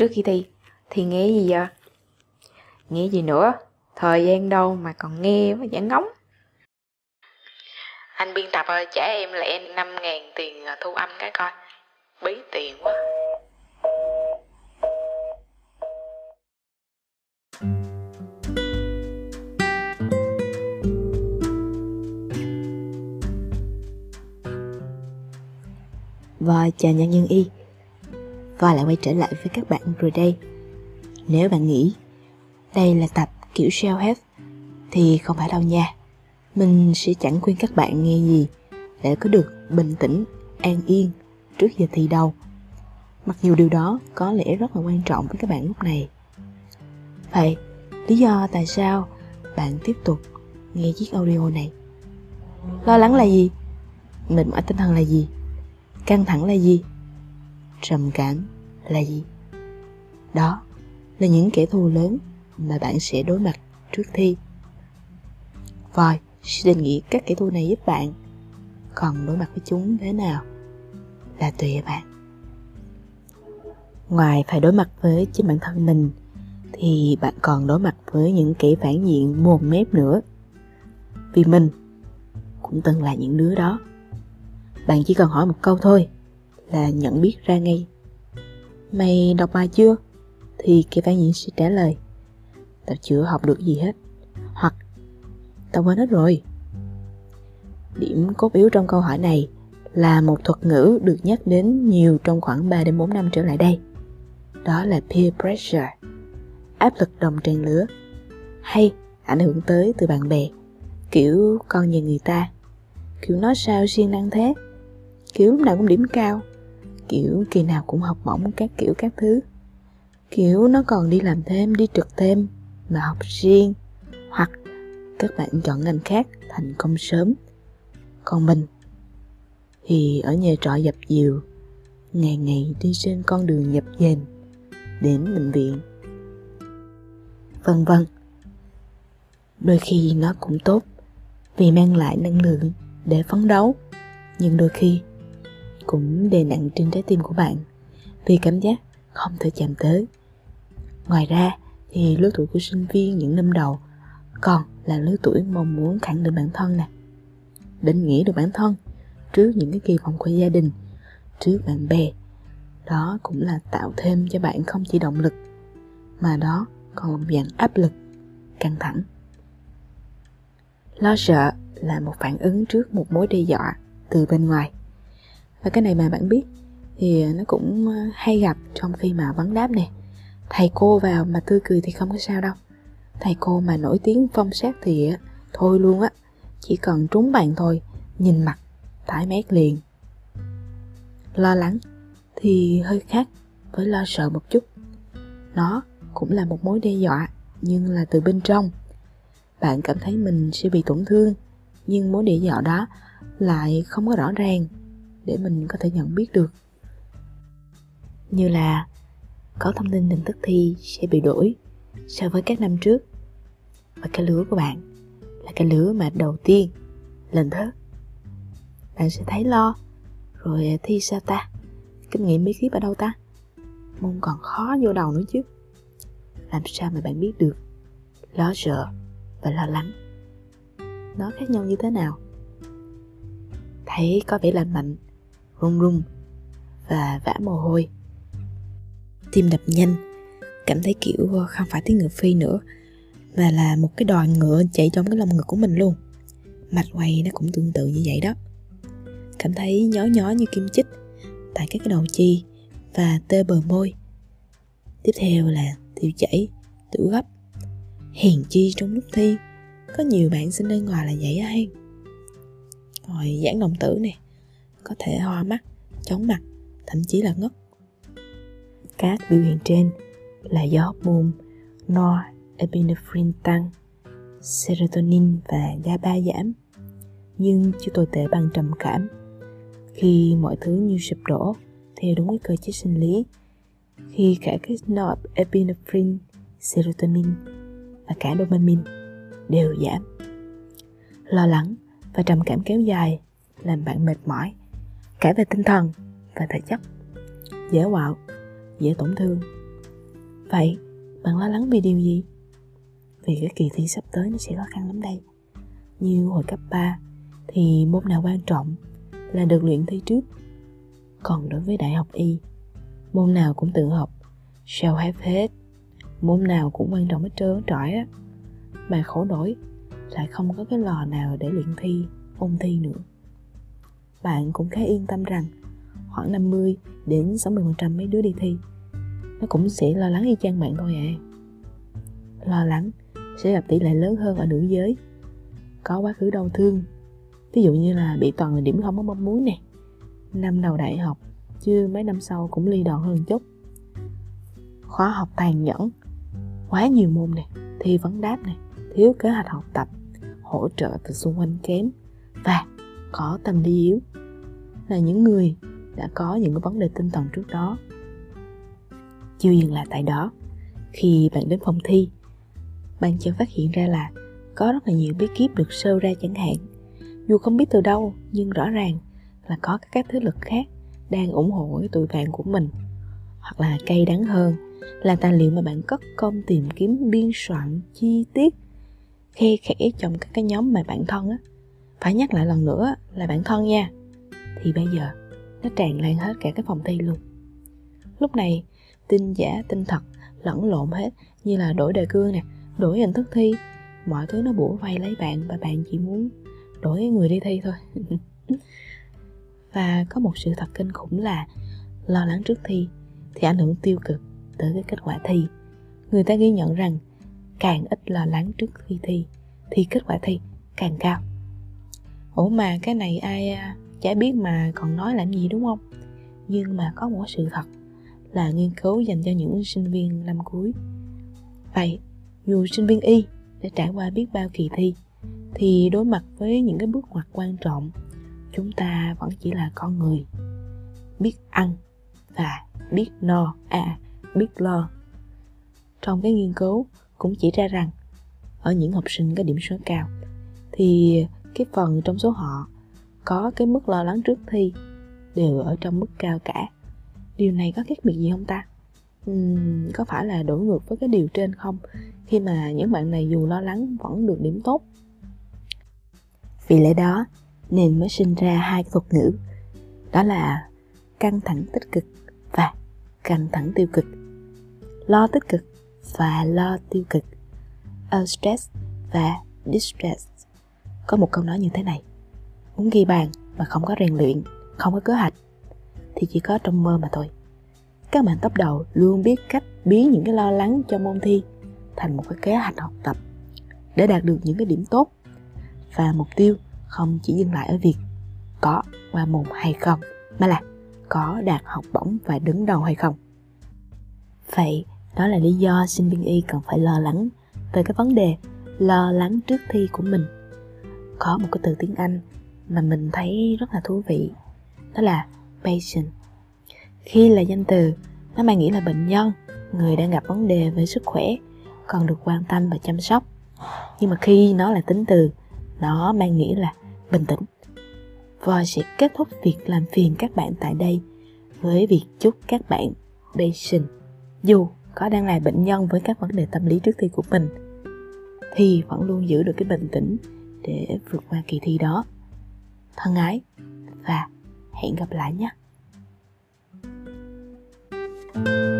trước khi thi. Thì nghe gì vậy? Nghe gì nữa? Thời gian đâu mà còn nghe với giả ngóng? Anh biên tập ơi trả em lẻ năm ngàn tiền à, thu âm cái coi. Bí tiền quá. Và chào nhân nhân y và lại quay trở lại với các bạn rồi đây Nếu bạn nghĩ đây là tập kiểu self-help thì không phải đâu nha Mình sẽ chẳng khuyên các bạn nghe gì để có được bình tĩnh, an yên trước giờ thi đâu Mặc dù điều đó có lẽ rất là quan trọng với các bạn lúc này Vậy, lý do tại sao bạn tiếp tục nghe chiếc audio này? Lo lắng là gì? Mệt mỏi tinh thần là gì? căng thẳng là gì trầm cảm là gì? Đó là những kẻ thù lớn mà bạn sẽ đối mặt trước thi. Voi sẽ định nghĩa các kẻ thù này giúp bạn còn đối mặt với chúng thế nào là tùy ở bạn. Ngoài phải đối mặt với chính bản thân mình, thì bạn còn đối mặt với những kẻ phản diện mồm mép nữa. Vì mình cũng từng là những đứa đó. Bạn chỉ cần hỏi một câu thôi là nhận biết ra ngay. Mày đọc bài chưa? Thì cái phản diện sẽ trả lời Tao chưa học được gì hết Hoặc Tao quên hết rồi Điểm cốt yếu trong câu hỏi này là một thuật ngữ được nhắc đến nhiều trong khoảng 3 đến 4 năm trở lại đây. Đó là peer pressure, áp lực đồng trang lứa, hay ảnh hưởng tới từ bạn bè, kiểu con nhà người ta, kiểu nói sao siêng năng thế, kiểu lúc nào cũng điểm cao kiểu kỳ nào cũng học bổng các kiểu các thứ. Kiểu nó còn đi làm thêm, đi trực thêm, mà học riêng. Hoặc các bạn chọn ngành khác, thành công sớm. Còn mình thì ở nhà trọ dập dìu, ngày ngày đi trên con đường nhập dền đến bệnh viện. Vân vân. Đôi khi nó cũng tốt vì mang lại năng lượng để phấn đấu, nhưng đôi khi cũng đè nặng trên trái tim của bạn vì cảm giác không thể chạm tới. Ngoài ra thì lứa tuổi của sinh viên những năm đầu còn là lứa tuổi mong muốn khẳng định bản thân nè, định nghĩa được bản thân trước những cái kỳ vọng của gia đình, trước bạn bè. Đó cũng là tạo thêm cho bạn không chỉ động lực mà đó còn là một dạng áp lực, căng thẳng. Lo sợ là một phản ứng trước một mối đe dọa từ bên ngoài và cái này mà bạn biết thì nó cũng ờ, hay gặp trong khi mà vấn đáp nè. Thầy cô vào mà tươi cười thì không có sao đâu. Thầy cô mà nổi tiếng phong sát thì thôi luôn á, chỉ cần trúng bạn thôi, nhìn mặt, tái mét liền. Lo lắng thì hơi khác với lo sợ một chút. Nó cũng là một mối đe dọa, nhưng là từ bên trong. Bạn cảm thấy mình sẽ bị tổn thương, nhưng mối đe dọa đó lại không có rõ ràng để mình có thể nhận biết được. Như là, có thông tin hình thức thi sẽ bị đổi so với các năm trước. Và cái lứa của bạn là cái lứa mà đầu tiên lên thớt. Bạn sẽ thấy lo, rồi thi sao ta? Kinh nghiệm bí kíp ở đâu ta? Môn còn khó vô đầu nữa chứ. Làm sao mà bạn biết được lo sợ và lo lắng? Nó khác nhau như thế nào? Thấy có vẻ lành mạnh run run và vã mồ hôi. Tim đập nhanh, cảm thấy kiểu ờ, không phải tiếng ngựa phi nữa, mà là một cái đòi ngựa chạy trong cái lồng ngực của mình luôn. Mạch quay nó cũng tương tự như vậy đó. Cảm thấy nhói nhói như kim chích tại các cái đầu chi và tê bờ môi. Tiếp theo là tiêu chảy tiểu gấp hèn chi trong lúc thi, có nhiều bạn sinh bên ngoài là vậy á hay rồi giãn đồng tử nè có thể hoa mắt, chóng mặt, thậm chí là ngất. Các biểu hiện trên là do hormone norepinephrine tăng, serotonin và GABA giảm, nhưng chưa tồi tệ bằng trầm cảm. Khi mọi thứ như sụp đổ theo đúng cái cơ chế sinh lý, khi cả cái norepinephrine, serotonin và cả dopamine đều giảm. Lo lắng và trầm cảm kéo dài làm bạn mệt mỏi cả về tinh thần và thể chất dễ quạo dễ tổn thương Vậy, bạn lo lắng vì điều gì? Vì cái kỳ thi sắp tới nó sẽ khó khăn lắm đây. Như hồi cấp 3 thì môn nào quan trọng là được luyện thi trước. Còn đối với đại học y, môn nào cũng tự học, sao have hết. Môn nào cũng quan trọng hết trơn trọi á. Mà khổ nổi, lại không có cái lò nào để luyện thi, ôn thi nữa. Bạn cũng khá yên tâm rằng khoảng 50 đến 60% mấy đứa đi thi, nó cũng sẽ lo lắng y chang bạn thôi à. Lo lắng sẽ gặp tỷ lệ lớn hơn ở nữ giới. Có quá khứ đau thương ví dụ như là bị toàn là điểm không có mong muốn nè. Năm đầu đại học chưa mấy năm sau cũng ly đòn hơn chút. Khóa học tàn nhẫn, quá nhiều môn nè, thi vấn đáp nè, thiếu kế hoạch học tập, hỗ trợ từ xung quanh kém và có tâm lý yếu là những người đã có những cái vấn đề tinh thần trước đó. Chưa dừng lại tại đó, khi bạn đến phòng thi, bạn chợt phát hiện ra là có rất là nhiều bí kíp được sâu ra chẳng hạn. Dù không biết từ đâu, nhưng rõ ràng là có các thế lực khác đang ủng hộ cái tụi bạn của mình. Hoặc là cay đắng hơn là tài liệu mà bạn cất công tìm kiếm biên soạn chi tiết, khe khẽ trong các cái nhóm mà bạn thân á. Phải nhắc lại lần nữa là bạn thân nha thì bây giờ nó tràn lan hết cả cái phòng thi luôn. Lúc này, tin giả, tin thật lẫn lộn hết, như là đổi đề cương nè, đổi hình thức thi. Mọi thứ nó bủa vây lấy bạn và bạn chỉ muốn đổi người đi thi thôi. Và có một sự thật kinh khủng là lo lắng trước thi thì ảnh hưởng tiêu cực tới cái kết quả thi. Người ta ghi nhận rằng càng ít lo lắng trước khi thi thì kết quả thi càng cao. Ủa mà cái này ai à, chả biết mà còn nói làm gì, đúng không? Nhưng mà có một sự thật là nghiên cứu dành cho những sinh viên năm cuối. Vậy, dù sinh viên y đã trải qua biết bao kỳ thi, thì đối mặt với những cái bước ngoặt quan trọng, chúng ta vẫn chỉ là con người. Biết ăn và biết no à biết lo. Trong cái nghiên cứu cũng chỉ ra rằng, ở những học sinh có điểm số cao, thì cái phần trong số họ có cái mức lo lắng trước thi đều ở trong mức cao cả. Điều này có khác biệt gì không ta? Uhm, có phải là đổi ngược với cái điều trên không khi mà những bạn này dù lo lắng vẫn được điểm tốt? Vì lẽ đó nên mới sinh ra hai thuật ngữ đó là căng thẳng tích cực và căng thẳng tiêu cực. Lo tích cực và lo tiêu cực stress và distress. Có một câu nói như thế này muốn ghi bàn mà không có rèn luyện, không có kế hoạch, thì chỉ có trong mơ mà thôi. Các bạn top đầu luôn biết cách biến những cái lo lắng cho môn thi thành một cái kế hoạch học tập để đạt được những cái điểm tốt. Và mục tiêu không chỉ dừng lại ở việc có qua môn hay không, mà là có đạt học bổng và đứng đầu hay không. Vậy đó là lý do sinh viên y cần phải lo lắng về cái vấn đề lo lắng trước thi của mình. Có một cái từ tiếng anh mà mình thấy rất là thú vị. Đó là patient. Khi là danh từ, nó mang nghĩa là bệnh nhân, người đang gặp vấn đề về sức khỏe còn được quan tâm và chăm sóc. Nhưng mà khi nó là tính từ, nó mang nghĩa là bình tĩnh. Và sẽ kết thúc việc làm phiền các bạn tại đây với việc chúc các bạn patient. Dù có đang là bệnh nhân với các vấn đề tâm lý trước thi của mình, thì vẫn luôn giữ được cái bình tĩnh để vượt qua kỳ thi đó thân ái và hẹn gặp lại nhé. thank you